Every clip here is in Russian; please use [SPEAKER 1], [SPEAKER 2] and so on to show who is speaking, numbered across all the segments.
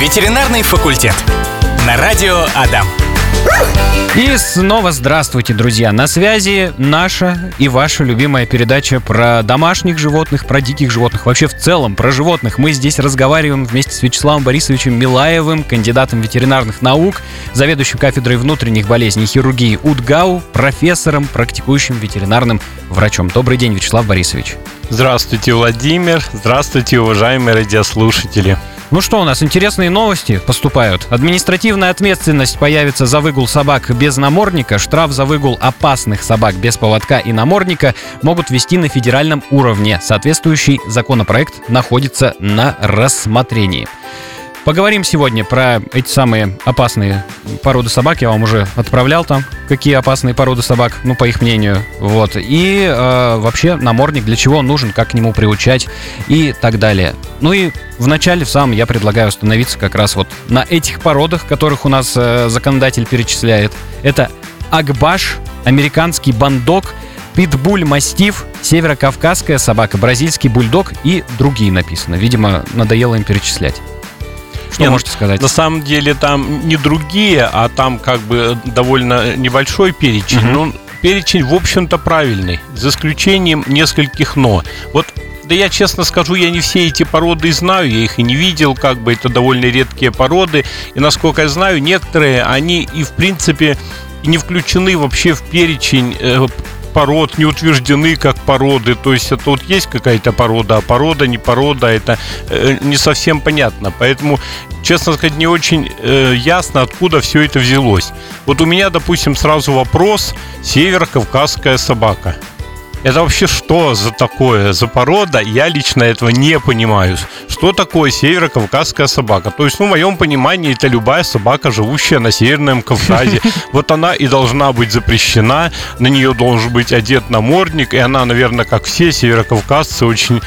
[SPEAKER 1] Ветеринарный факультет. На радио Адам.
[SPEAKER 2] И снова здравствуйте, друзья! На связи наша и ваша любимая передача про домашних животных, про диких животных, вообще в целом про животных. Мы здесь разговариваем вместе с Вячеславом Борисовичем Милаевым, кандидатом ветеринарных наук, заведующим кафедрой внутренних болезней и хирургии УДГАУ, профессором, практикующим ветеринарным врачом. Добрый день, Вячеслав Борисович.
[SPEAKER 3] Здравствуйте, Владимир. Здравствуйте, уважаемые радиослушатели.
[SPEAKER 2] Ну что, у нас интересные новости поступают. Административная ответственность появится за выгул собак без намордника. Штраф за выгул опасных собак без поводка и намордника могут ввести на федеральном уровне. Соответствующий законопроект находится на рассмотрении. Поговорим сегодня про эти самые опасные породы собак. Я вам уже отправлял там, какие опасные породы собак, ну, по их мнению. Вот. И э, вообще намордник, для чего он нужен, как к нему приучать и так далее. Ну и в начале, в самом, я предлагаю остановиться как раз вот на этих породах, которых у нас э, законодатель перечисляет. Это Акбаш, американский бандок, питбуль мастиф, северокавказская собака, бразильский бульдог и другие написано. Видимо, надоело им перечислять. Что
[SPEAKER 3] Не, ну,
[SPEAKER 2] можете сказать?
[SPEAKER 3] На самом деле там не другие, а там как бы довольно небольшой перечень.
[SPEAKER 2] Мгм.
[SPEAKER 3] Ну, перечень, в общем-то, правильный, за исключением нескольких «но». Вот да я честно скажу, я не все эти породы знаю, я их и не видел, как бы это довольно редкие породы. И насколько я знаю, некоторые, они и в принципе не включены вообще в перечень э, пород, не утверждены как породы. То есть это вот есть какая-то порода, а порода, не порода, это э, не совсем понятно. Поэтому, честно сказать, не очень э, ясно, откуда все это взялось. Вот у меня, допустим, сразу вопрос северо-кавказская собака. Это вообще что за такое, за порода? Я лично этого не понимаю. Что такое северо-кавказская собака? То есть, ну, в моем понимании, это любая собака, живущая на Северном Кавказе. Вот она и должна быть запрещена, на нее должен быть одет намордник, и она, наверное, как все северокавказцы, очень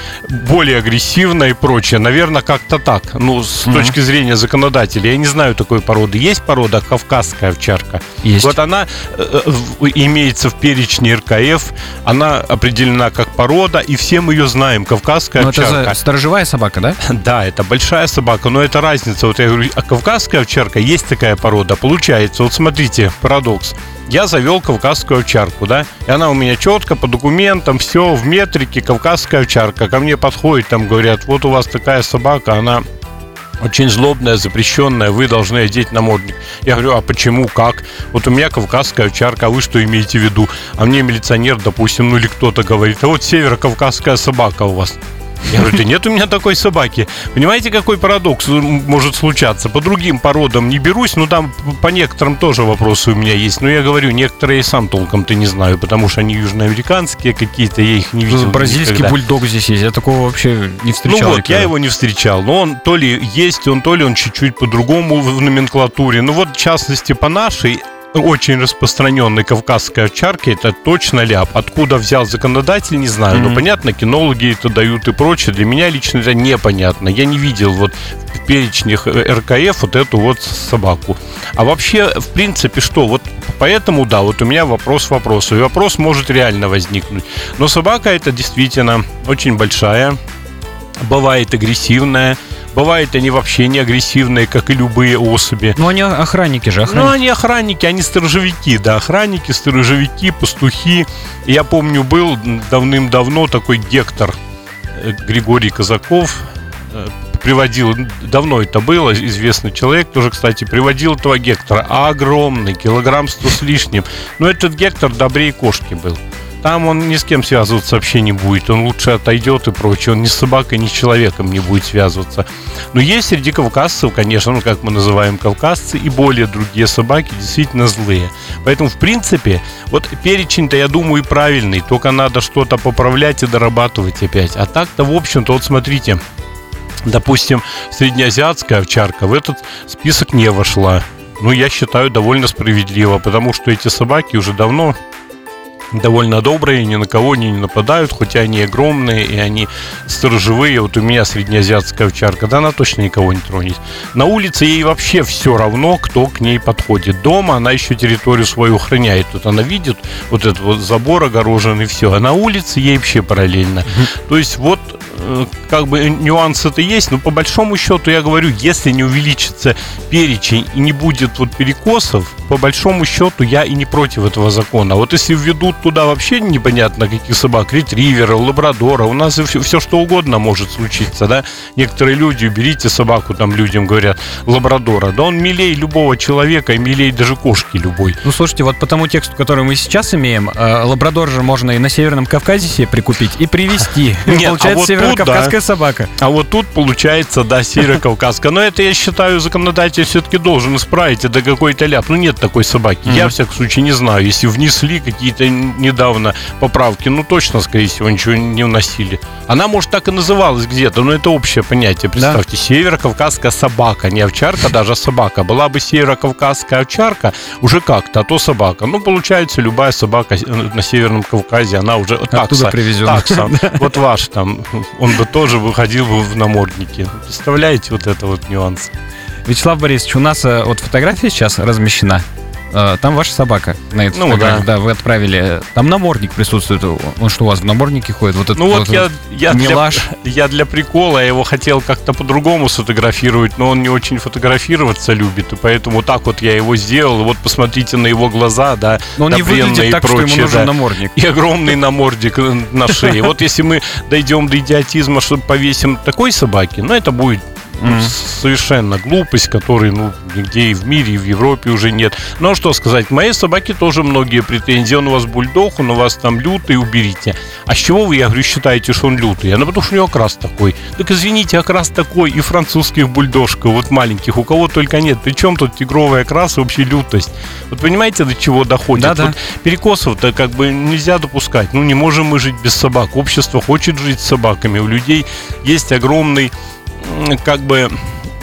[SPEAKER 3] более агрессивная и прочее. Наверное, как-то так. Ну, с точки зрения законодателя. Я не знаю такой породы. Есть порода кавказская овчарка?
[SPEAKER 2] Есть.
[SPEAKER 3] Вот она э, в- имеется в перечне РКФ, она определена как порода, и все мы ее знаем, кавказская
[SPEAKER 2] Ну, это
[SPEAKER 3] овчарка.
[SPEAKER 2] за сторожевая собака, да?
[SPEAKER 3] Да, это большая собака, но это разница. Вот я говорю, а кавказская овчарка, есть такая порода. Получается, вот смотрите, парадокс. Я завел кавказскую овчарку, да, и она у меня четко по документам, все в метрике, кавказская овчарка. Ко мне подходит, там говорят, вот у вас такая собака, она очень злобная, запрещенная, вы должны одеть намордник. Я говорю, а почему, как? Вот у меня кавказская овчарка, а вы что имеете в виду? А мне милиционер, допустим, ну или кто-то говорит, а вот северо-кавказская собака у вас. Я говорю, да нет у меня такой собаки. Понимаете, какой парадокс может случаться? По другим породам не берусь, но там по некоторым тоже вопросы у меня есть. Но я говорю, некоторые я сам толком-то не знаю, потому что они южноамериканские какие-то, я их не видел
[SPEAKER 2] Бразильский
[SPEAKER 3] никогда.
[SPEAKER 2] бульдог здесь есть. Я такого вообще не встречал.
[SPEAKER 3] Ну вот,
[SPEAKER 2] никогда.
[SPEAKER 3] я его не встречал, но он то ли есть, он то ли он чуть-чуть по-другому в номенклатуре. Ну вот, в частности, по нашей очень распространенной кавказской овчарке это точно ляп. Откуда взял законодатель, не знаю. Но
[SPEAKER 2] Мгм.
[SPEAKER 3] понятно, кинологи это дают и прочее. Для меня лично это непонятно. Я не видел вот в перечнях э, РКФ вот эту вот собаку. А вообще, в принципе, что? Вот поэтому, да, вот у меня вопрос вопросу. И вопрос может реально возникнуть. Но собака это действительно очень большая, бывает агрессивная, бывает они вообще не агрессивные, как и любые особи.
[SPEAKER 2] Ну, они охранники же,
[SPEAKER 3] Ну,
[SPEAKER 2] охранники.
[SPEAKER 3] они охранники, они сторожевики, да, охранники, сторожевики, пастухи. Я помню, был давным-давно такой гектор э, Григорий Казаков, э, приводил, давно это было, известный человек, тоже, кстати, приводил этого гектора, а огромный, килограмм сто с лишним. Но этот гектор добрее кошки был. Там он ни с кем связываться вообще не будет. Он лучше отойдет и прочее. Он ни с собакой, ни с человеком не будет связываться. Но есть среди кавказцев, конечно, ну, как мы называем кавказцы, и более другие собаки действительно злые. Поэтому, в принципе, вот перечень-то, я думаю, и правильный. Только надо что-то поправлять и дорабатывать опять. А так-то, в общем-то, вот смотрите, допустим, среднеазиатская овчарка в этот список не вошла. Ну, я считаю, довольно справедливо, потому что эти собаки уже давно довольно добрые, ни на кого не нападают, хотя они огромные и они сторожевые. Вот у меня среднеазиатская овчарка, да она точно никого не тронет. На улице ей вообще все равно, кто к ней подходит. Дома она еще территорию свою охраняет. Тут она видит вот этот вот забор огороженный, все. А на улице ей вообще параллельно. То есть вот как бы нюансы-то есть, но по большому счету я говорю, если не увеличится перечень и не будет вот перекосов, по большому счету я и не против этого закона. А вот если введут туда вообще непонятно каких собак, ретривера, лабрадора, у нас все, все что угодно может случиться, да. Некоторые люди, берите собаку, там людям говорят, лабрадора, да он милей любого человека и милей даже кошки любой.
[SPEAKER 2] Ну, слушайте, вот по тому тексту, который мы сейчас имеем, э, лабрадор же можно и на Северном Кавказе себе прикупить и привезти.
[SPEAKER 3] Нет, а вот
[SPEAKER 2] северокавказская собака.
[SPEAKER 3] А вот тут получается, да, северокавказка. Но это, я считаю, законодатель все-таки должен исправить. Это какой-то ляп. Ну, нет такой собаки. Я, в всяком случае, не знаю. Если внесли какие-то недавно поправки, ну, точно, скорее всего, ничего не вносили. Она, может, так и называлась где-то, но это общее понятие. Представьте, северокавказская собака. Не овчарка, даже а собака. Была бы северокавказская овчарка, уже как-то, а то собака. Ну, получается, любая собака на Северном Кавказе, она уже
[SPEAKER 2] Оттуда
[SPEAKER 3] такса.
[SPEAKER 2] привезена.
[SPEAKER 3] такса. Вот ваш там, он бы тоже выходил бы в наморднике. Представляете вот это вот нюанс?
[SPEAKER 2] Вячеслав Борисович, у нас э, вот фотография сейчас размещена. Э, Там ваша собака на этой
[SPEAKER 3] Ну,
[SPEAKER 2] фотографии.
[SPEAKER 3] да.
[SPEAKER 2] Да, вы отправили. Там намордник присутствует. Он что, у вас в наморднике ходит? Вот это
[SPEAKER 3] Ну вот я, я, для,
[SPEAKER 2] милаш.
[SPEAKER 3] я для прикола его хотел как-то по-другому сфотографировать, но он не очень фотографироваться любит, и поэтому так вот я его сделал. Вот посмотрите на его глаза, да,
[SPEAKER 2] Но он не выглядит так, что ему
[SPEAKER 3] прочее,
[SPEAKER 2] нужен
[SPEAKER 3] да.
[SPEAKER 2] намордник.
[SPEAKER 3] И огромный намордник на шее. Вот если мы дойдем до идиотизма, что повесим такой собаки, ну это будет
[SPEAKER 2] Мгм.
[SPEAKER 3] совершенно глупость, которой, ну, нигде и в мире, и в Европе уже нет. Но что сказать, моей собаке тоже многие претензии. Он у вас бульдог, он у вас там лютый, уберите. А с чего вы, я говорю, считаете, что он лютый? А ну потому что у него окрас такой. Так извините, окрас такой и французских бульдожков, вот маленьких, у кого только нет. Причем тут тигровый окрас и вообще лютость. Вот понимаете, до чего доходит?
[SPEAKER 2] Да-да.
[SPEAKER 3] Вот перекосов-то как бы нельзя допускать. Ну, не можем мы жить без собак. Общество хочет жить с собаками. У людей есть огромный, как бы,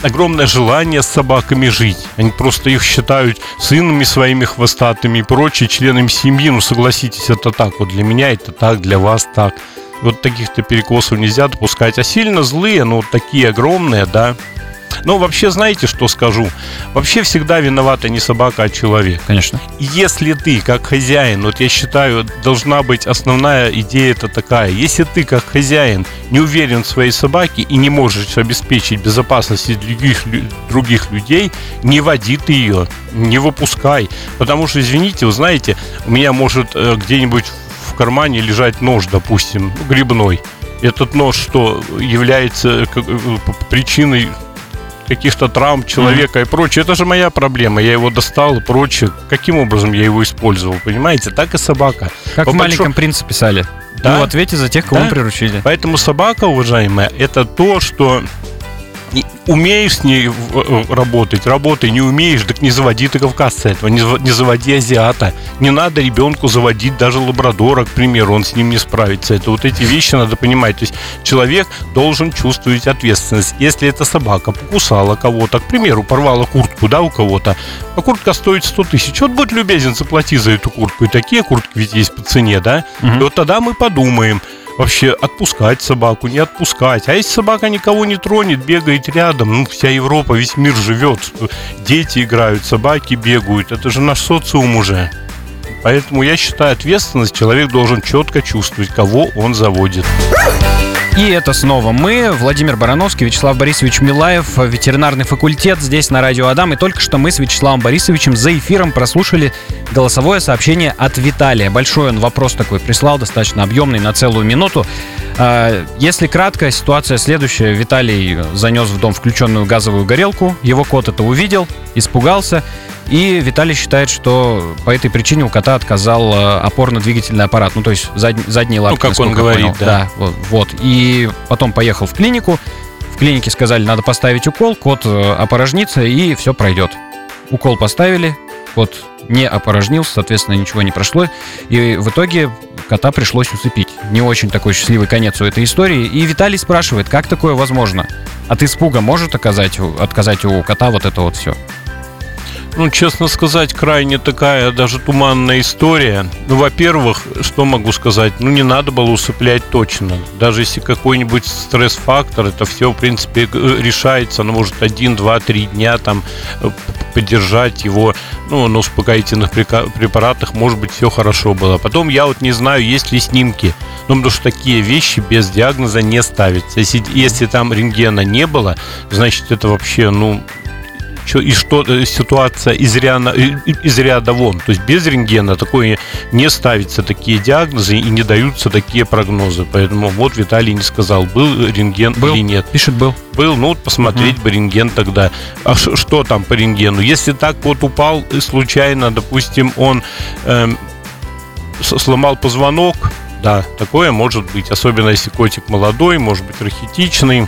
[SPEAKER 3] огромное желание с собаками жить. Они просто их считают сынами своими хвостатыми и прочие членами семьи. Ну, согласитесь, это так. Вот для меня это так, для вас так. Вот таких-то перекосов нельзя допускать. А сильно злые, ну, вот такие огромные, да. Но вообще, знаете, что скажу? Вообще всегда виновата не собака, а человек.
[SPEAKER 2] Конечно.
[SPEAKER 3] Если ты, как хозяин, вот я считаю, должна быть основная идея это такая. Если ты, как хозяин, не уверен в своей собаке и не можешь обеспечить безопасность других, других людей, не води ты ее, не выпускай. Потому что, извините, вы знаете, у меня может э, где-нибудь в кармане лежать нож, допустим, ну, грибной. Этот нож что является э, причиной каких-то травм человека и прочее. Это же моя проблема. Я его достал и прочее. Каким образом я его использовал, понимаете? Так и собака.
[SPEAKER 2] Как
[SPEAKER 3] По
[SPEAKER 2] в маленьком
[SPEAKER 3] большому-
[SPEAKER 2] принце писали.
[SPEAKER 3] Да?
[SPEAKER 2] Ну, в ответе за тех, кого
[SPEAKER 3] Да.
[SPEAKER 2] приручили.
[SPEAKER 3] Поэтому собака, уважаемая, это то, что умеешь с ней в- э, работать, работай, не умеешь, так не заводи ты кавказца этого, не, зав- не заводи азиата. Не надо ребенку заводить даже лабрадора, к примеру, он с ним не справится. Это вот эти вещи надо понимать. То есть человек должен чувствовать ответственность. Если эта собака покусала кого-то, к примеру, порвала куртку, да, у кого-то, а куртка стоит 100 тысяч, вот будь любезен, заплати за эту куртку. И такие куртки ведь есть по цене, да?
[SPEAKER 2] Мгм.
[SPEAKER 3] И вот тогда мы подумаем, вообще отпускать собаку, не отпускать. А если собака никого не тронет, бегает рядом, ну, вся Европа, весь мир живет, дети играют, собаки бегают, это же наш социум уже. Поэтому я считаю, ответственность человек должен четко чувствовать, кого он заводит.
[SPEAKER 2] И это снова мы, Владимир Барановский, Вячеслав Борисович Милаев, ветеринарный факультет здесь на радио Адам. И только что мы с Вячеславом Борисовичем за эфиром прослушали голосовое сообщение от Виталия. Большой он вопрос такой прислал, достаточно объемный, на целую минуту. А, Если кратко, ситуация следующая. Виталий занес в дом включенную газовую горелку, его кот это увидел, испугался. И Виталий считает, что по этой причине у кота отказал э, опорно-двигательный аппарат, ну то есть зад- задние лапки.
[SPEAKER 3] как он говорит,
[SPEAKER 2] понял.
[SPEAKER 3] да.
[SPEAKER 2] вот, вот. И потом поехал в клинику. В клинике сказали, надо поставить укол, кот э, опорожнится и все пройдет. Укол поставили, кот не опорожнился, соответственно, ничего не прошло. И в итоге кота пришлось усыпить. Не очень такой счастливый конец у этой истории. И Виталий спрашивает, как такое возможно? От испуга может оказать, отказать у кота вот это вот все?
[SPEAKER 3] Ну, честно сказать, крайне такая даже туманная история. Ну, во-первых, что могу сказать? Ну, не надо было усыплять точно. Даже если какой-нибудь стресс-фактор, это все, в принципе, э, решается. Ну, может, один, два, три дня там э, поддержать его, ну, на успокоительных препаратах, может быть, все хорошо было. Потом я вот не знаю, есть ли снимки. Ну, потому что такие вещи без диагноза не ставятся. Если, если там рентгена не было, значит, это вообще, ну, и что э, ситуация из ряда, из ряда вон. То есть без рентгена такое не ставятся такие диагнозы и не даются такие прогнозы. Поэтому вот Виталий не сказал, был рентген
[SPEAKER 2] был.
[SPEAKER 3] или нет.
[SPEAKER 2] Пишет, был.
[SPEAKER 3] Был, ну, посмотреть uh бы рентген тогда. А что там по рентгену? Если так вот упал случайно, допустим, он эм, сломал позвонок, да, такое может быть, особенно если котик молодой, может быть рахитичный,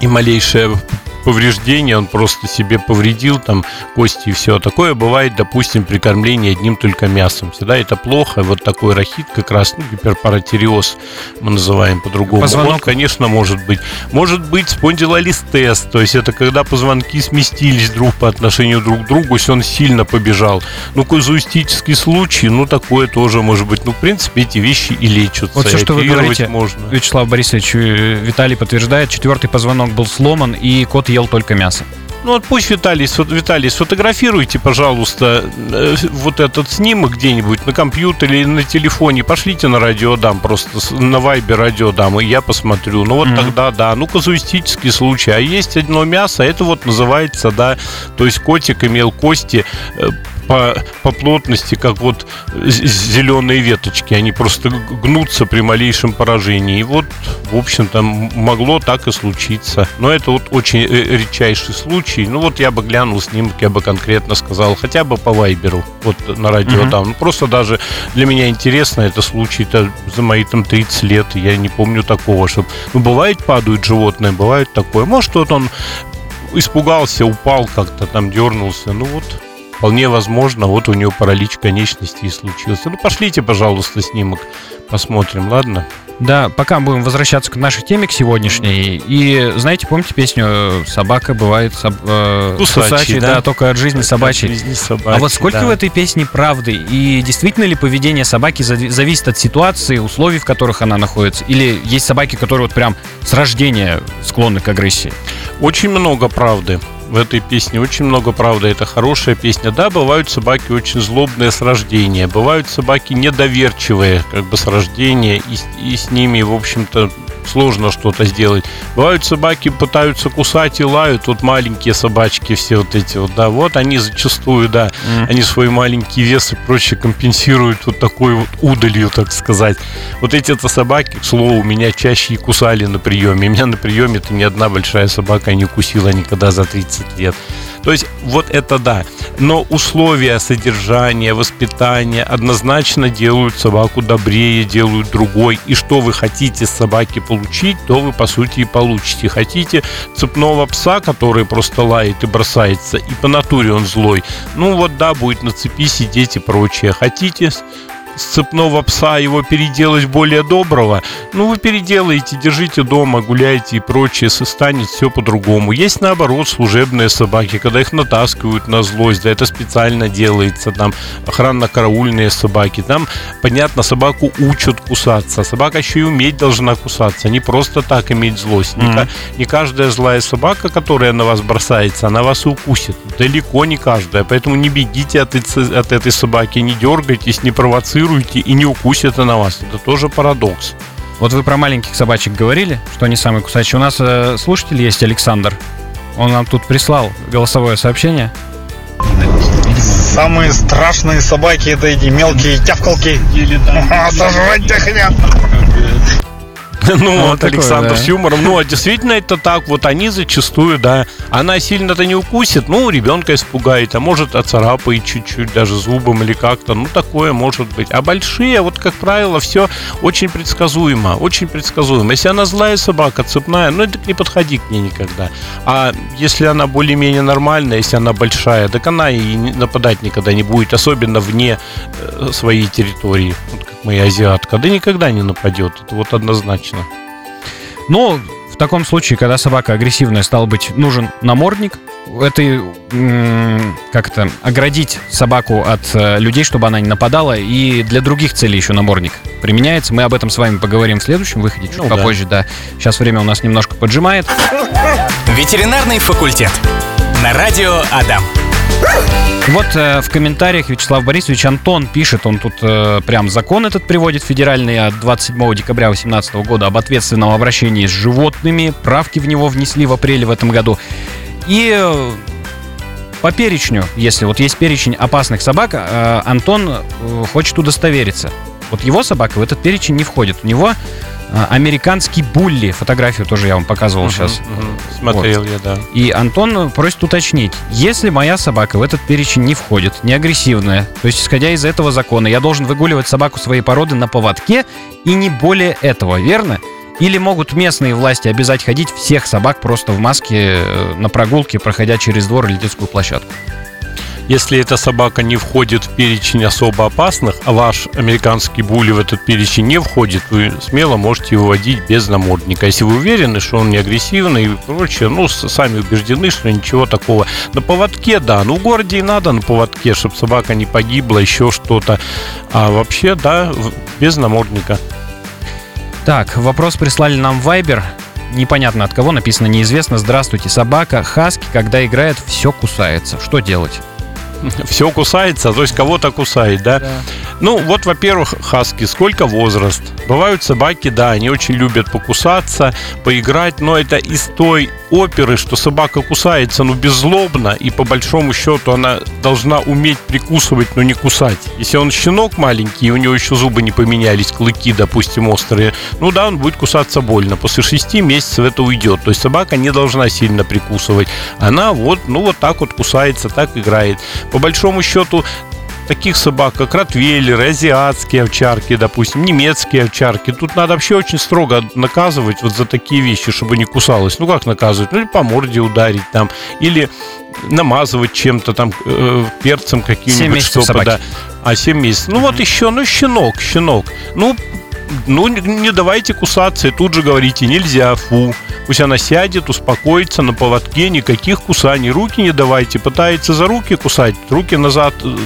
[SPEAKER 3] и малейшее повреждение, он просто себе повредил там кости и все. Такое бывает, допустим, при кормлении одним только мясом. Всегда это плохо. Вот такой рахит как раз, ну, гиперпаратиреоз мы называем по-другому.
[SPEAKER 2] Позвонок.
[SPEAKER 3] Вот, конечно, может быть. Может быть спондилолистез, то есть это когда позвонки сместились друг по отношению друг к другу, если он сильно побежал. Ну, казуистический случай, ну, такое тоже может быть. Ну, в принципе, эти вещи и лечатся.
[SPEAKER 2] Вот все, что вы говорите,
[SPEAKER 3] можно.
[SPEAKER 2] Вячеслав Борисович, э, Виталий подтверждает, четвертый позвонок был сломан, и кот ел только мясо.
[SPEAKER 3] Ну вот пусть Виталий, Виталий, сфотографируйте, пожалуйста, э, вот этот снимок где-нибудь на компьютере или на телефоне. Пошлите на радиодам, просто на вайбе радиодам, и я посмотрю. Ну вот mm-hmm. тогда, да, ну казуистический случай. А есть одно мясо, это вот называется, да, то есть котик имел кости э, по, по плотности, как вот зеленые веточки. Они просто гнутся при малейшем поражении. И вот, в общем-то, могло так и случиться. Но это вот очень э, редчайший случай. Ну вот я бы глянул снимок, я бы конкретно сказал, хотя бы по Вайберу, вот на радио mm-hmm. там. Ну, просто даже для меня интересно, это случай-то за мои там 30 лет, я не помню такого, чтобы... Ну, бывает падают животные, бывает такое. Может, вот он испугался, упал как-то там, дернулся. Ну вот, Вполне возможно, вот у него паралич конечности и случился. Ну, пошлите, пожалуйста, снимок, посмотрим, ладно?
[SPEAKER 2] Да, пока будем возвращаться к нашей теме, к сегодняшней. И знаете, помните песню «Собака бывает соб... э,
[SPEAKER 3] кусачий», кусачий
[SPEAKER 2] да? да, только от жизни собачьей. От жизни собачьей а вот сколько да. в этой песне правды? И действительно ли поведение собаки зависит от ситуации, условий, в которых она находится? Или есть собаки, которые вот прям с рождения склонны к агрессии?
[SPEAKER 3] Очень много правды в этой песне очень много правды. Это хорошая песня. Да, бывают собаки очень злобные с рождения, бывают собаки недоверчивые, как бы с рождения, и, и с ними, в общем-то, сложно что-то сделать. Бывают собаки пытаются кусать и лают, вот маленькие собачки все вот эти вот, да, вот они зачастую, да, mm. они свой маленький вес и прочее компенсируют вот такой вот удалью, так сказать. Вот эти-то собаки, к слову, меня чаще и кусали на приеме. Меня на приеме-то ни одна большая собака не укусила никогда за 30 лет. То есть вот это да. Но условия содержания, воспитания однозначно делают собаку добрее, делают другой. И что вы хотите с собаки получить, то вы по сути и получите. Хотите цепного пса, который просто лает и бросается, и по натуре он злой. Ну вот да, будет на цепи сидеть и прочее. Хотите с цепного пса его переделать более доброго, ну вы переделаете, держите дома, гуляйте и прочее, станет все по-другому. Есть наоборот служебные собаки, когда их натаскивают на злость, да это специально делается, там охранно-караульные собаки, там, понятно, собаку учат кусаться, собака еще и уметь должна кусаться, не просто так иметь злость. Mm-hmm. Не, не каждая злая собака, которая на вас бросается, она вас укусит. Далеко не каждая, поэтому не бегите от, от этой собаки, не дергайтесь, не провоцируйте провоцируете и не укусит она вас. Это тоже парадокс.
[SPEAKER 2] Вот вы про маленьких собачек говорили, что они самые кусачие. У нас э, слушатель есть Александр. Он нам тут прислал голосовое сообщение.
[SPEAKER 4] Самые страшные собаки это эти мелкие тявкалки. Сожрать хотят.
[SPEAKER 3] Ну, вот Александр с юмором. Ну, а действительно это так. Вот они зачастую, да. Она сильно-то не укусит, ну, ребенка испугает, а может оцарапает чуть-чуть, даже зубом или как-то. Ну, такое может быть. А большие, вот, как правило, все очень предсказуемо. Очень предсказуемо. Если она злая собака, цепная, ну, так не подходи к ней никогда. А если она более-менее нормальная, если она большая, так она и нападать никогда не будет, особенно вне э, своей территории. Вот моя азиатка. Да никогда не нападет. Это вот однозначно.
[SPEAKER 2] Но в таком случае, когда собака агрессивная, стал быть, нужен намордник. Это как-то оградить собаку от э, людей, чтобы она не нападала. И для других целей еще намордник применяется. Мы об этом с вами поговорим в следующем выходе, чуть
[SPEAKER 3] Ну да.
[SPEAKER 2] попозже, да. Сейчас время у нас немножко поджимает.
[SPEAKER 1] Ветеринарный факультет. На радио Адам.
[SPEAKER 2] Вот э, в комментариях Вячеслав Борисович Антон пишет, он тут э, прям закон этот приводит федеральный от 27 декабря 2018 года об ответственном обращении с животными. Правки в него внесли в апреле в этом году. И э, по перечню, если вот есть перечень опасных собак, э, Антон э, хочет удостовериться. Вот его собака в этот перечень не входит. У него американский булли. Фотографию тоже я вам показывал сейчас.
[SPEAKER 3] Мгм, мгм. Смотрел я, да.
[SPEAKER 2] И Антон просит уточнить, если моя собака в этот перечень не входит, не агрессивная, то есть исходя из этого закона, я должен выгуливать собаку своей породы на поводке и не более этого, верно? Или могут местные власти обязать ходить всех собак просто в маске э, на прогулке, проходя через двор или детскую площадку?
[SPEAKER 3] Если эта собака не входит в перечень особо опасных, а ваш американский були в этот перечень не входит, вы смело можете его водить без намордника. Если вы уверены, что он не агрессивный и прочее, ну, сами убеждены, что ничего такого. На поводке, да, ну, в городе и надо на поводке, чтобы собака не погибла, еще что-то. А вообще, да, без намордника.
[SPEAKER 2] Так, вопрос прислали нам в Viber. Непонятно от кого, написано неизвестно. Здравствуйте, собака Хаски, когда играет, все кусается. Что делать?
[SPEAKER 3] Все кусается, то есть кого-то кусает, да? Ну, вот, во-первых, хаски, сколько возраст? Бывают собаки, да, они очень любят покусаться, поиграть, но это из той оперы, что собака кусается, ну, беззлобно, и по большому счету она должна уметь прикусывать, но не кусать. Если он щенок маленький, и у него еще зубы не поменялись, клыки, допустим, острые, ну да, он будет кусаться больно. После шести месяцев это уйдет. То есть собака не должна сильно прикусывать. Она вот, ну, вот так вот кусается, так играет. По большому счету, таких собак, как ротвейлеры, азиатские овчарки, допустим, немецкие овчарки. Тут надо вообще очень строго наказывать вот за такие вещи, чтобы не кусалось. Ну, как наказывать? Ну, или по морде ударить там, или намазывать чем-то там, э, перцем каким-нибудь, чтобы,
[SPEAKER 2] собаки.
[SPEAKER 3] да. А, 7 месяцев. Ну, вот еще, ну, щенок, щенок. Ну, ну, не- не давайте кусаться, и тут же говорите, нельзя, фу. Пусть она сядет, успокоится на поводке, никаких кусаний. Руки не давайте, пытается за руки кусать, руки назад э,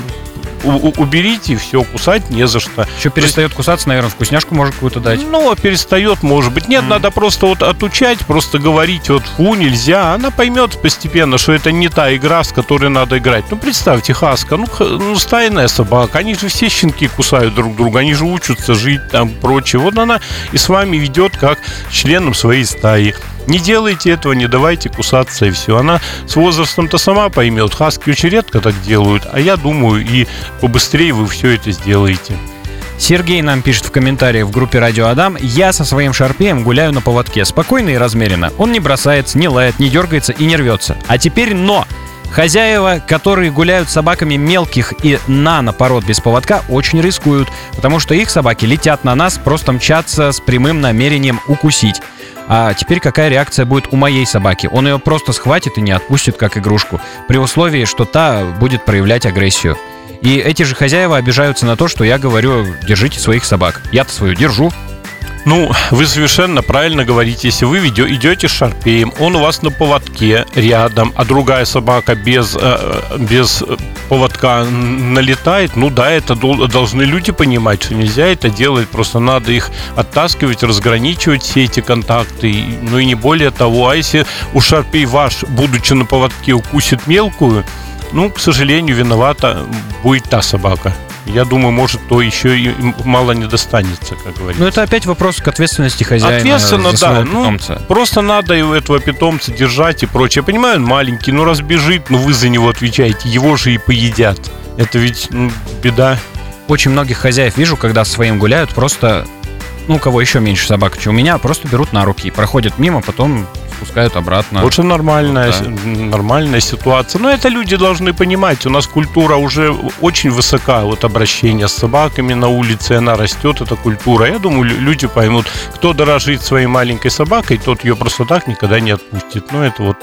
[SPEAKER 3] у- уберите, и все, кусать не за что.
[SPEAKER 2] Еще перестает кусаться, наверное, вкусняшку может какую-то дать.
[SPEAKER 3] Ну, перестает, может быть. Нет, надо просто вот отучать, просто говорить вот фу, нельзя. Она поймет постепенно, что это не та игра, с которой надо играть. Ну, представьте, хаска, ну, ну, стайная собака. Они же все щенки кусают друг друга, они же учатся жить там прочее. Вот она и с вами ведет как членом своей стаи. Не делайте этого, не давайте кусаться и все. Она с возрастом-то сама поймет. Хаски очень редко так делают, а я думаю, и побыстрее вы все это сделаете.
[SPEAKER 2] Сергей нам пишет в комментариях в группе Радио Адам. Я со своим шарпеем гуляю на поводке. Спокойно и размеренно. Он не бросается, не лает, не дергается и не рвется. А теперь но! Хозяева, которые гуляют с собаками мелких и нано пород без поводка, очень рискуют, потому что их собаки летят на нас, просто мчатся с прямым намерением укусить. А теперь какая реакция будет у моей собаки? Он ее просто схватит и не отпустит как игрушку, при условии, что та будет проявлять агрессию. И эти же хозяева обижаются на то, что я говорю, держите своих собак. Я-то свою держу.
[SPEAKER 3] Ну, вы совершенно правильно говорите. Если вы идете с шарпеем, он у вас на поводке рядом, а другая собака без, э, без поводка налетает, ну да, это дол- должны люди понимать, что нельзя это делать. Просто надо их оттаскивать, разграничивать все эти контакты. Ну и не более того. А если у шарпей ваш, будучи на поводке, укусит мелкую, ну, к сожалению, виновата будет та собака. Я думаю, может, то еще и мало не достанется, как говорится.
[SPEAKER 2] Но это опять вопрос к ответственности хозяина
[SPEAKER 3] Ответственно, да. Ну,
[SPEAKER 2] питомца.
[SPEAKER 3] просто надо его этого питомца держать и прочее. Я понимаю, он маленький, ну разбежит, ну вы за него отвечаете, его же и поедят. Это ведь ну, беда.
[SPEAKER 2] Очень многих хозяев вижу, когда своим гуляют, просто, ну, у кого еще меньше собак, чем у меня, просто берут на руки, проходят мимо, потом спускают обратно.
[SPEAKER 3] Очень нормальная,
[SPEAKER 2] Вот, да.
[SPEAKER 3] нормальная ситуация. Но это люди должны понимать. У нас культура уже очень высока. Вот обращение с собаками на улице, она растет, эта культура. Я думаю, лю- люди поймут, кто дорожит своей маленькой собакой, тот ее просто так никогда не отпустит. Ну, это вот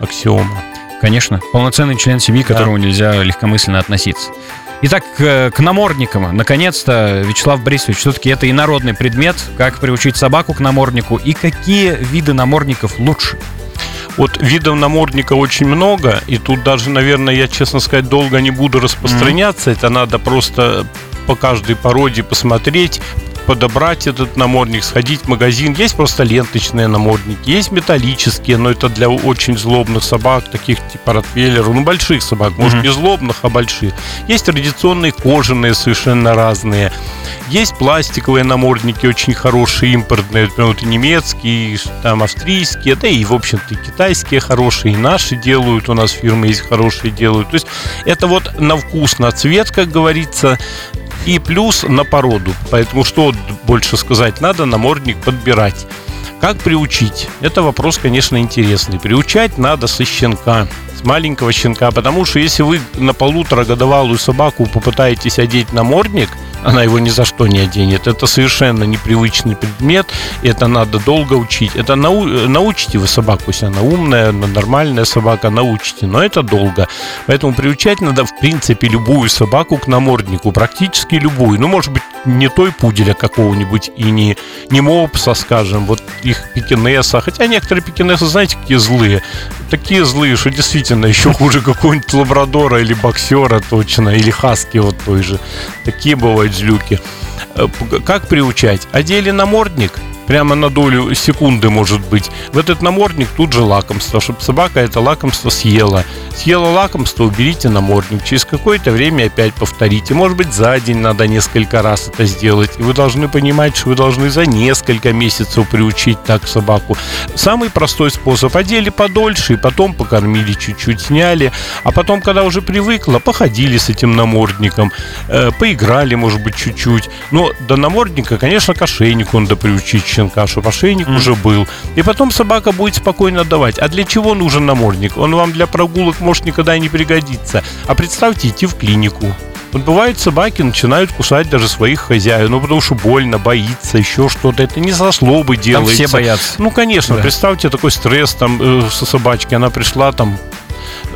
[SPEAKER 3] аксиома.
[SPEAKER 2] Конечно, полноценный член семьи, к
[SPEAKER 3] Да.
[SPEAKER 2] которому нельзя легкомысленно относиться. Итак, к, намордникам. Наконец-то, Вячеслав Борисович, все-таки это инородный предмет. Как приучить собаку к наморднику и какие виды намордников лучше?
[SPEAKER 3] Вот видов намордника очень много, и тут даже, наверное, я, честно сказать, долго не буду распространяться. Mm-hmm. Это надо просто по каждой породе посмотреть, подобрать этот намордник, сходить в магазин. Есть просто ленточные намордники, есть металлические, но это для очень злобных собак, таких типа ротвейлеров, ну больших собак, может mm-hmm. не злобных, а больших. Есть традиционные кожаные, совершенно разные. Есть пластиковые намордники, очень хорошие, импортные, например, вот и немецкие, и, там австрийские, да и, в общем-то, и китайские хорошие, и наши делают, у нас фирмы есть хорошие делают. То есть это вот на вкус, на цвет, как говорится, и плюс на породу. Поэтому что больше сказать надо, намордник подбирать. Как приучить? Это вопрос, конечно, интересный. Приучать надо со щенка, с маленького щенка, потому что если вы на полуторагодовалую собаку попытаетесь одеть намордник – она его ни за что не оденет. Это совершенно непривычный предмет, это надо долго учить. Это нау... научите вы собаку, если она умная, нормальная собака, научите, но это долго. Поэтому приучать надо, в принципе, любую собаку к наморднику, практически любую. Ну, может быть, не той пуделя какого-нибудь и не, не мопса, скажем, вот их пекинеса. Хотя некоторые пекинесы, знаете, какие злые. Такие злые, что действительно еще хуже какого-нибудь лабрадора или боксера точно, или хаски вот той же. Такие бывают злюки. Э, как приучать? Одели намордник – прямо на долю секунды, может быть. В этот намордник тут же лакомство, чтобы собака это лакомство съела. Съела лакомство, уберите намордник. Через какое-то время опять повторите. Может быть, за день надо несколько раз это сделать. И вы должны понимать, что вы должны за несколько месяцев приучить так собаку. Самый простой способ. Одели подольше, и потом покормили чуть-чуть, сняли. А потом, когда уже привыкла, походили с этим намордником, э, поиграли, может быть, чуть-чуть. Но до намордника, конечно, к ошейнику надо щенка, чтобы ошейник mm. уже был. И потом собака будет спокойно отдавать. А для чего нужен намордник? Он вам для прогулок может никогда и не пригодиться. А представьте, идти в клинику. Вот бывают собаки начинают кусать даже своих хозяев, ну потому что больно, боится, еще что-то. Это не со злобы делается.
[SPEAKER 2] Там все боятся.
[SPEAKER 3] Ну, конечно, да. представьте такой стресс там э, со собачки. Она пришла там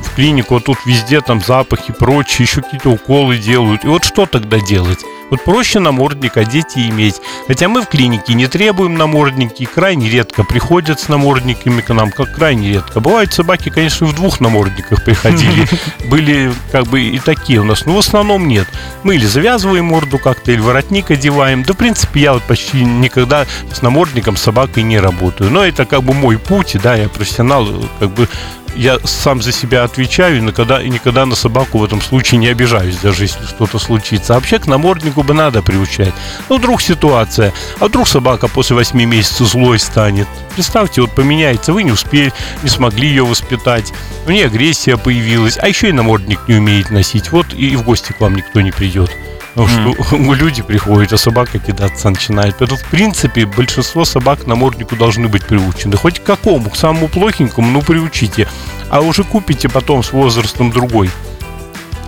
[SPEAKER 3] в клинику, а тут везде там запахи, прочие, еще какие-то уколы делают. И вот что тогда делать? Вот проще намордник одеть и иметь. Хотя мы в клинике не требуем намордники, крайне редко приходят с намордниками к нам, как крайне редко. Бывают собаки, конечно, в двух намордниках приходили. Были как бы и такие у нас, но в основном нет. Мы или завязываем морду как-то, или воротник одеваем. Да, в принципе, я вот почти никогда с намордником с собакой не работаю. Но это как бы мой путь, да, я профессионал, как бы я сам за себя отвечаю и никогда, и никогда на собаку в этом случае не обижаюсь, даже если что-то случится. А вообще к наморднику бы надо приучать. Ну, вдруг ситуация, а вдруг собака после 8 месяцев злой станет. Представьте, вот поменяется, вы не успели, не смогли ее воспитать, у нее агрессия появилась, а еще и намордник не умеет носить. Вот и в гости к вам никто не придет. Что mm. люди приходят, а собака кидаться начинает. Поэтому, в принципе, большинство собак к наморднику должны быть приучены. Хоть к какому, к самому плохенькому, ну, приучите. А уже купите потом с возрастом другой,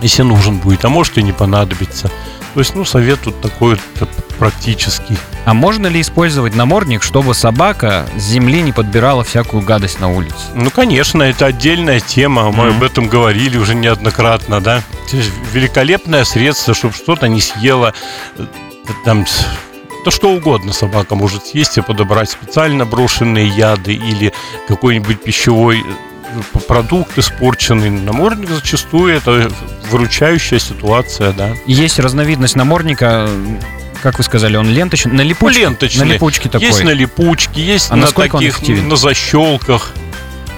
[SPEAKER 3] если нужен будет. А может и не понадобится. То есть, ну, совет тут такой вот практический.
[SPEAKER 2] А можно ли использовать намордник, чтобы собака с земли не подбирала всякую гадость на улице?
[SPEAKER 3] Ну, конечно, это отдельная тема. Мы mm-hmm. об этом говорили уже неоднократно, да. Великолепное средство, чтобы что-то не съело. Там да что угодно собака может съесть и подобрать специально брошенные яды или какой-нибудь пищевой продукт испорченный. Намордник зачастую это выручающая ситуация, да.
[SPEAKER 2] Есть разновидность намордника, как вы сказали, он ленточный, на липучке?
[SPEAKER 3] Ленточный.
[SPEAKER 2] На липучке такой.
[SPEAKER 3] Есть на липучке, есть
[SPEAKER 2] а
[SPEAKER 3] на таких, на защелках.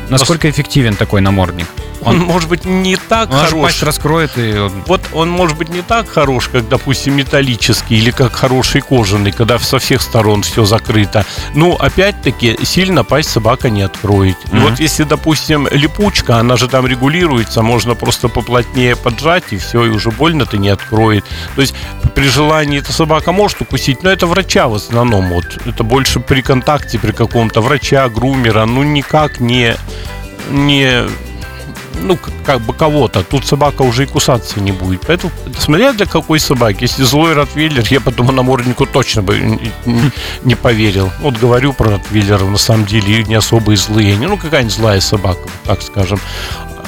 [SPEAKER 2] Насколько эффективен такой намордник?
[SPEAKER 3] Он, может быть, не так он хорош.
[SPEAKER 2] пасть раскроет и...
[SPEAKER 3] Вот он может быть не так хорош, как, допустим, металлический или как хороший кожаный, когда со всех сторон все закрыто. Но, опять-таки, сильно пасть собака не откроет. Mm-hmm. Вот если, допустим, липучка, она же там регулируется, можно просто поплотнее поджать, и все, и уже больно-то не откроет. То есть при желании эта собака может укусить, но это врача в основном. Вот. Это больше при контакте, при каком-то врача, грумера, ну никак не не ну, как бы кого-то. Тут собака уже и кусаться не будет. Поэтому, смотря для какой собаки. Если злой ротвейлер, я потом наморднику точно бы не поверил. Вот говорю про ротвейлеров, на самом деле, не особо и злые. Ну, какая-нибудь злая собака, так скажем.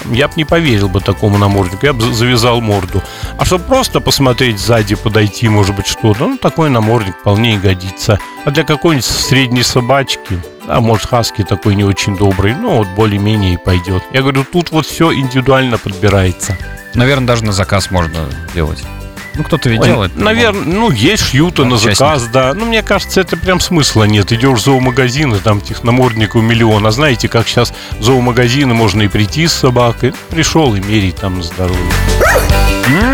[SPEAKER 3] Я бы не поверил бы такому наморднику, я бы завязал морду. А чтобы просто посмотреть сзади, подойти, может быть, что-то, ну, такой намордник вполне и годится. А для какой-нибудь средней собачки, а может, хаски такой не очень добрый, ну, вот более-менее и пойдет. Я говорю, тут вот все индивидуально подбирается.
[SPEAKER 2] Наверное, даже на заказ можно делать. Ну, кто-то ведь
[SPEAKER 3] Ой,
[SPEAKER 2] делает.
[SPEAKER 3] Наверное, ну, есть шьюты на заказ, да. Ну, мне кажется, это прям смысла нет. Идешь в зоомагазин, и там техномордников миллион. А знаете, как сейчас в зоомагазины можно и прийти с собакой. Пришел и мерить там здоровье.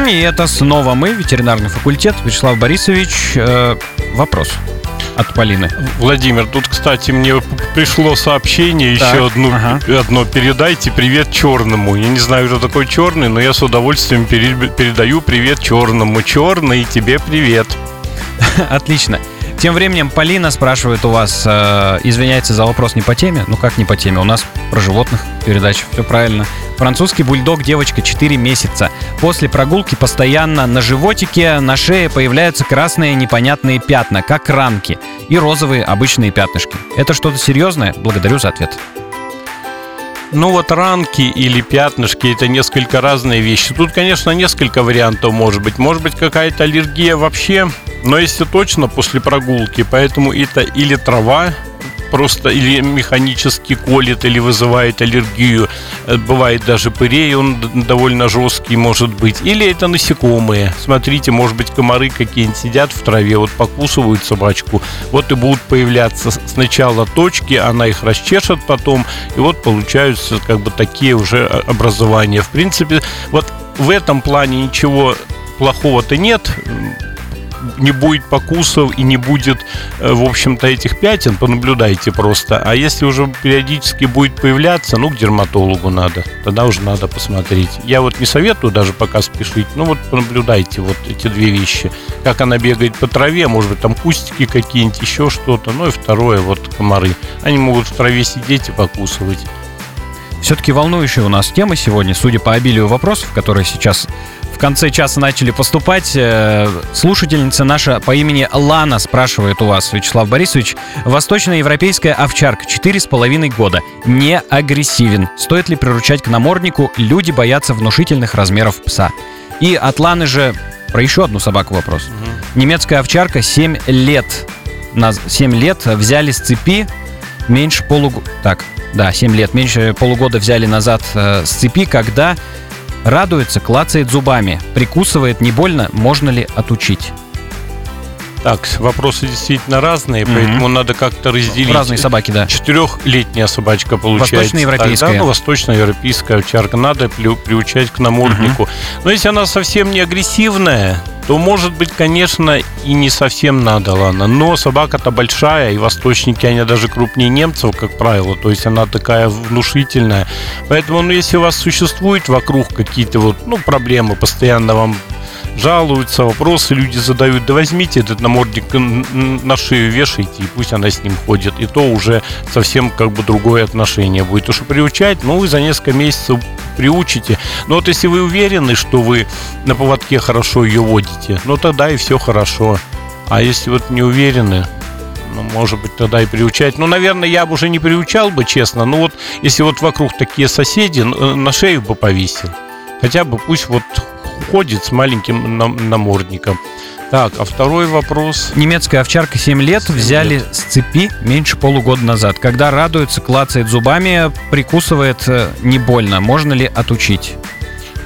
[SPEAKER 2] И это снова мы, ветеринарный факультет. Вячеслав Борисович, э, вопрос от Полины.
[SPEAKER 3] Владимир, тут, кстати, мне пришло сообщение
[SPEAKER 2] Так,
[SPEAKER 3] еще одну,
[SPEAKER 2] ага.
[SPEAKER 3] одно. Передайте привет черному. Я не знаю, кто такой черный, но я с удовольствием пере- передаю привет черному. Черный, тебе привет.
[SPEAKER 2] Отлично. Тем временем Полина спрашивает у вас, э, извиняется за вопрос не по теме. Ну как не по теме? У нас про животных передача, все правильно. Французский бульдог девочка 4 месяца. После прогулки постоянно на животике, на шее появляются красные непонятные пятна, как ранки, и розовые обычные пятнышки. Это что-то серьезное? Благодарю за ответ.
[SPEAKER 3] Ну вот ранки или пятнышки это несколько разные вещи. Тут, конечно, несколько вариантов может быть. Может быть какая-то аллергия вообще, но если точно после прогулки, поэтому это или трава, просто или механически колет или вызывает аллергию. Э, Бывает даже пырей, он довольно жесткий может быть. Или это насекомые. Смотрите, может быть комары какие-нибудь сидят в траве, вот покусывают собачку, вот и будут появляться сначала точки, она их расчешет потом, и вот получаются как бы такие уже образования. В принципе, вот в этом плане ничего плохого-то нет не будет покусов и не будет, э, в общем-то, этих пятен, понаблюдайте просто. А если уже периодически будет появляться, ну, к дерматологу надо. Тогда уже надо посмотреть. Я вот не советую даже пока спешить, ну, вот понаблюдайте вот эти две вещи. Как она бегает по траве, может быть, там кустики какие-нибудь, еще что-то. Ну, и второе, вот комары. Они могут в траве сидеть и покусывать.
[SPEAKER 2] Все-таки волнующая у нас тема сегодня, судя по обилию вопросов, которые сейчас в конце часа начали поступать. Э, Слушательница наша по имени Лана спрашивает у вас, Вячеслав Борисович, восточноевропейская овчарка, 4,5 года, не агрессивен. Стоит ли приручать к наморднику? Люди боятся внушительных размеров пса. И от Ланы же про еще одну собаку вопрос. Немецкая овчарка 7 лет. На 7 лет взяли с цепи меньше полугода. Так, да, 7 лет. Меньше полугода взяли назад э, с цепи, когда радуется, клацает зубами, прикусывает не больно, можно ли отучить?
[SPEAKER 3] Так, вопросы действительно разные,
[SPEAKER 2] Мгм.
[SPEAKER 3] поэтому надо как-то разделить.
[SPEAKER 2] Разные собаки, да.
[SPEAKER 3] Четырехлетняя собачка получается.
[SPEAKER 2] Восточноевропейская.
[SPEAKER 3] Тогда, ну, восточноевропейская овчарка. Надо приучать к наморднику. Но если она совсем не агрессивная, то, может быть, конечно, и не совсем надо, ладно. Но собака-то большая, и восточники, они даже крупнее немцев, как правило. То есть она такая внушительная. Поэтому, ну, если у вас существует вокруг какие-то вот, ну, проблемы, постоянно вам жалуются, вопросы люди задают, да возьмите этот намордник на шею вешайте, и пусть она с ним ходит. И то уже совсем как бы другое отношение будет. Что приучать, ну, вы за несколько месяцев приучите. Но вот если вы уверены, что вы на поводке хорошо ее водите, ну, тогда и все хорошо. А если вот не уверены, ну, может быть, тогда и приучать. Ну, наверное, я бы уже не приучал бы, честно. Ну, вот, если вот вокруг такие соседи, на шею бы повесил. Хотя бы пусть вот ходит с маленьким нам- намордником. Так, а второй вопрос.
[SPEAKER 2] Немецкая овчарка 7 лет
[SPEAKER 3] Семь
[SPEAKER 2] взяли
[SPEAKER 3] лет.
[SPEAKER 2] с цепи меньше полугода назад. Когда радуется, клацает зубами, прикусывает э, не больно, можно ли отучить?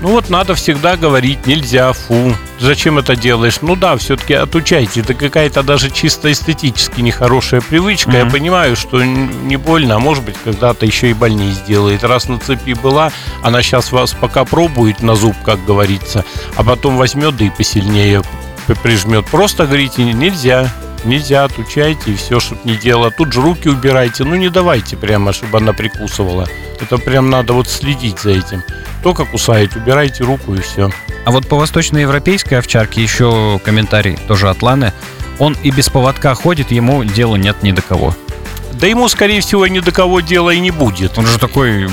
[SPEAKER 3] Ну вот надо всегда говорить, нельзя, фу, зачем это делаешь? Ну да, все-таки отучайте, это какая-то даже чисто эстетически нехорошая привычка. Я
[SPEAKER 2] Мгм.
[SPEAKER 3] понимаю, что не больно, а может быть когда-то еще и больнее сделает. Раз на цепи была, она сейчас вас пока пробует на зуб, как говорится, а потом возьмет да и посильнее прижмет. Просто говорите, нельзя, нельзя, отучайте, и все, чтобы не делала. Тут же руки убирайте, ну не давайте прямо, чтобы она прикусывала. Это прям надо вот следить за этим. Только кусает, убирайте руку и все.
[SPEAKER 2] А вот по восточноевропейской овчарке еще комментарий тоже от Ланы. Он и без поводка ходит, ему дела нет ни до кого.
[SPEAKER 3] Да ему, скорее всего, ни до кого дела и не будет.
[SPEAKER 2] Он же такой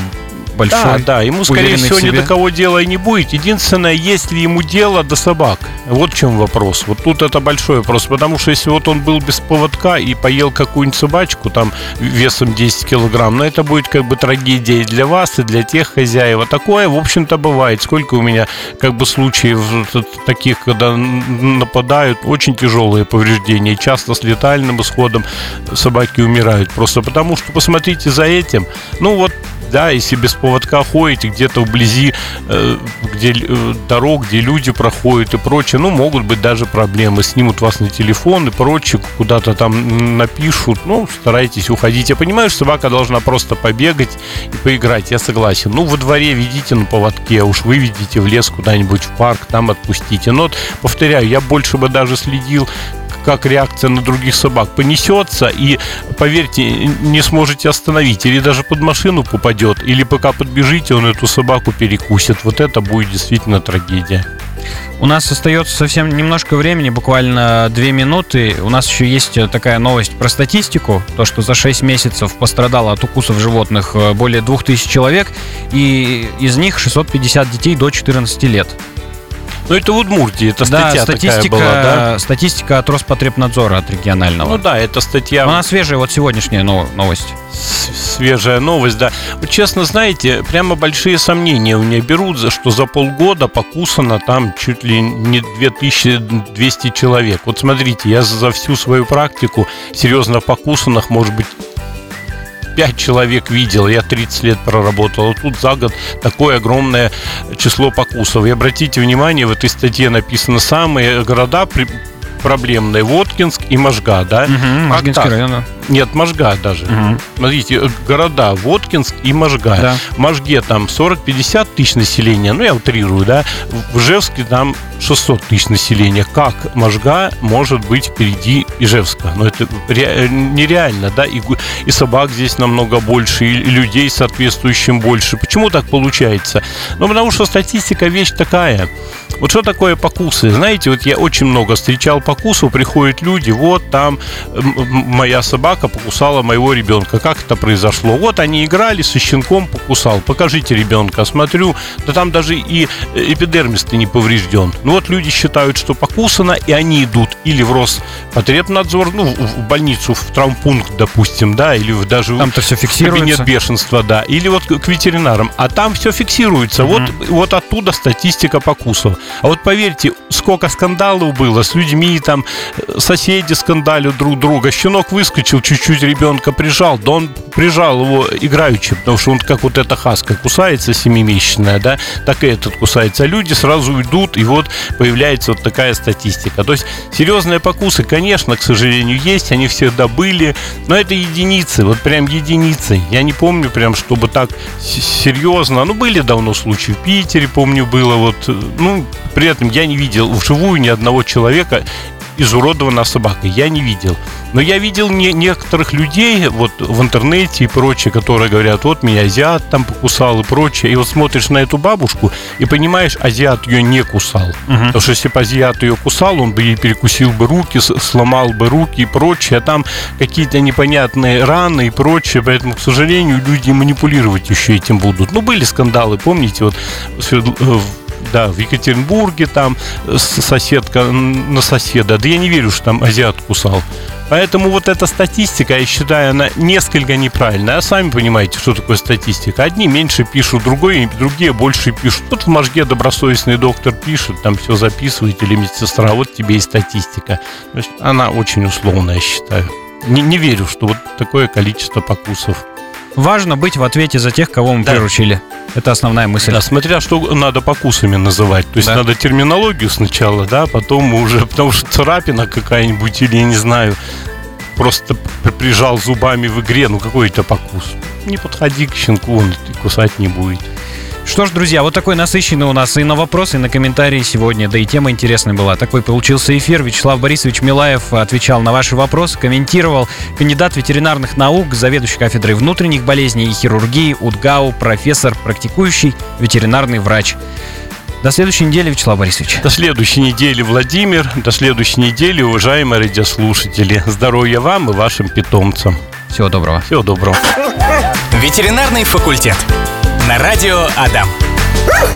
[SPEAKER 2] большой.
[SPEAKER 3] Да, да, ему, скорее всего, ни до кого дела и не будет. Единственное, есть ли ему дело до собак. Вот в чем вопрос. Вот тут это большой вопрос. Потому что если вот он был без поводка и поел какую-нибудь собачку, там, весом 10 килограмм, ну, это будет как бы трагедия и для вас, и для тех хозяев. А такое, в общем-то, бывает. Сколько у меня, как бы, случаев таких, когда нападают, очень тяжелые повреждения, часто с летальным исходом собаки умирают. Просто потому, что посмотрите за этим. Ну, вот да, если без поводка ходите где-то вблизи, э, где э, дорог, где люди проходят и прочее, ну, могут быть даже проблемы. Снимут вас на телефон и прочее, куда-то там напишут. Ну, старайтесь уходить. Я понимаю, что собака должна просто побегать и поиграть, я согласен. Ну, во дворе ведите на поводке, а уж выведите в лес куда-нибудь, в парк, там отпустите. Но, повторяю, я больше бы даже следил как реакция на других собак понесется, и, поверьте, не сможете остановить, или даже под машину попадет, или пока подбежите, он эту собаку перекусит. Вот это будет действительно трагедия.
[SPEAKER 2] У нас остается совсем немножко времени, буквально две минуты. У нас еще есть э, такая новость про статистику. То, что за 6 месяцев пострадало от укусов животных э, более 2000 человек, и из них 650 детей до 14 лет.
[SPEAKER 3] Ну, это в Удмуртии, это
[SPEAKER 2] да,
[SPEAKER 3] статья
[SPEAKER 2] статистика,
[SPEAKER 3] такая была, да?
[SPEAKER 2] статистика от Роспотребнадзора, от регионального.
[SPEAKER 3] Ну да, это статья
[SPEAKER 2] Она свежая, вот сегодняшняя но- новость.
[SPEAKER 3] свежая новость, да. Честно, знаете, прямо большие сомнения у меня берут, что за полгода покусано там чуть ли не 2200 человек. Вот смотрите, я за всю свою практику серьезно покусанных, может быть, 5 человек видел, я 30 лет проработал, а тут за год такое огромное число покусов. И обратите внимание, в этой статье написано самые города при- проблемные Воткинск и Можга, да? Как
[SPEAKER 2] Можгинский район. да.
[SPEAKER 3] Нет, Можга даже.
[SPEAKER 2] Мгм.
[SPEAKER 3] Смотрите, э, города Воткинск и Можга.
[SPEAKER 2] Да.
[SPEAKER 3] В Можге там 40-50 тысяч населения, ну я утрирую, да. В Ижевске там 600 тысяч населения. Как Можга может быть впереди Ижевска? Ну это ре- э, нереально, да. И, и собак здесь намного больше, и людей соответствующим больше. Почему так получается? Ну потому что статистика вещь такая. Вот что такое покусы? Знаете, вот я очень много встречал покусов, приходят люди, вот там моя собака покусала моего ребенка. Как это произошло? Вот они играли, со щенком покусал. Покажите ребенка. Смотрю, да там даже и э, эпидермис не поврежден. Ну вот люди считают, что покусано, и они идут или в Роспотребнадзор, ну, в больницу, в травмпункт, допустим, да, или в- даже
[SPEAKER 2] Там-то все
[SPEAKER 3] в кабинет
[SPEAKER 2] фиксируется.
[SPEAKER 3] бешенства, да, или вот к ветеринарам, а там все фиксируется. Вот, вот оттуда статистика покусов. А вот поверьте, сколько скандалов было с людьми, там э, соседи скандалят друг друга. Щенок выскочил, чуть-чуть ребенка прижал, да он прижал его играючи, потому что он как вот эта хаска кусается семимесячная, да, так и этот кусается. А люди сразу уйдут, и вот появляется вот такая статистика. То есть серьезные покусы, конечно, к сожалению, есть, они всегда были, но это единицы, вот прям единицы. Я не помню прям, чтобы так серьезно. Ну, были давно случаи в Питере, помню, было вот. э, Ну, при этом я не видел вживую ни одного человека изуродованного собакой. Я не видел. Но я видел не, некоторых людей вот в интернете и прочее, которые говорят, вот меня азиат там покусал и прочее. И вот смотришь на эту бабушку и понимаешь, азиат ее не кусал. Потому что если бы азиат ее кусал, он бы ей перекусил бы руки, сломал бы руки и прочее. А там какие-то непонятные раны и прочее. Поэтому, к сожалению, люди манипулировать еще этим будут. Ну, были скандалы, помните, вот э, в- да, в Екатеринбурге там э, соседка на соседа. Да я не верю, что там азиат кусал. Поэтому вот эта статистика, я считаю, она несколько неправильная. А сами понимаете, что такое статистика. Одни меньше пишут, другие, другие больше пишут. Вот в Можге добросовестный доктор пишет, там все записывает, или медсестра, вот тебе и статистика. То есть она очень условная, я считаю. Не, не верю, что вот такое количество покусов.
[SPEAKER 2] Важно быть в ответе за тех, кого мы
[SPEAKER 3] Да.
[SPEAKER 2] приручили. Это основная мысль.
[SPEAKER 3] Да, смотря что надо покусами называть. То есть
[SPEAKER 2] Да.
[SPEAKER 3] надо терминологию сначала, да, потом уже, потому что царапина какая-нибудь, или я не знаю, просто при- прижал зубами в игре, ну какой это покус. Не подходи к щенку, он кусать не будет.
[SPEAKER 2] Что ж, друзья, вот такой насыщенный у нас и на вопросы, и на комментарии сегодня. Да и тема интересная была. Такой получился эфир. Вячеслав Борисович Милаев отвечал на ваши вопросы, комментировал. Кандидат ветеринарных наук, заведующий кафедрой внутренних болезней и хирургии УДГАУ, профессор, практикующий ветеринарный врач. До следующей недели, Вячеслав Борисович.
[SPEAKER 3] До следующей недели, Владимир. До следующей недели, уважаемые радиослушатели. Здоровья вам и вашим питомцам.
[SPEAKER 2] Всего доброго.
[SPEAKER 3] Всего доброго.
[SPEAKER 1] Ветеринарный факультет. На радио Адам.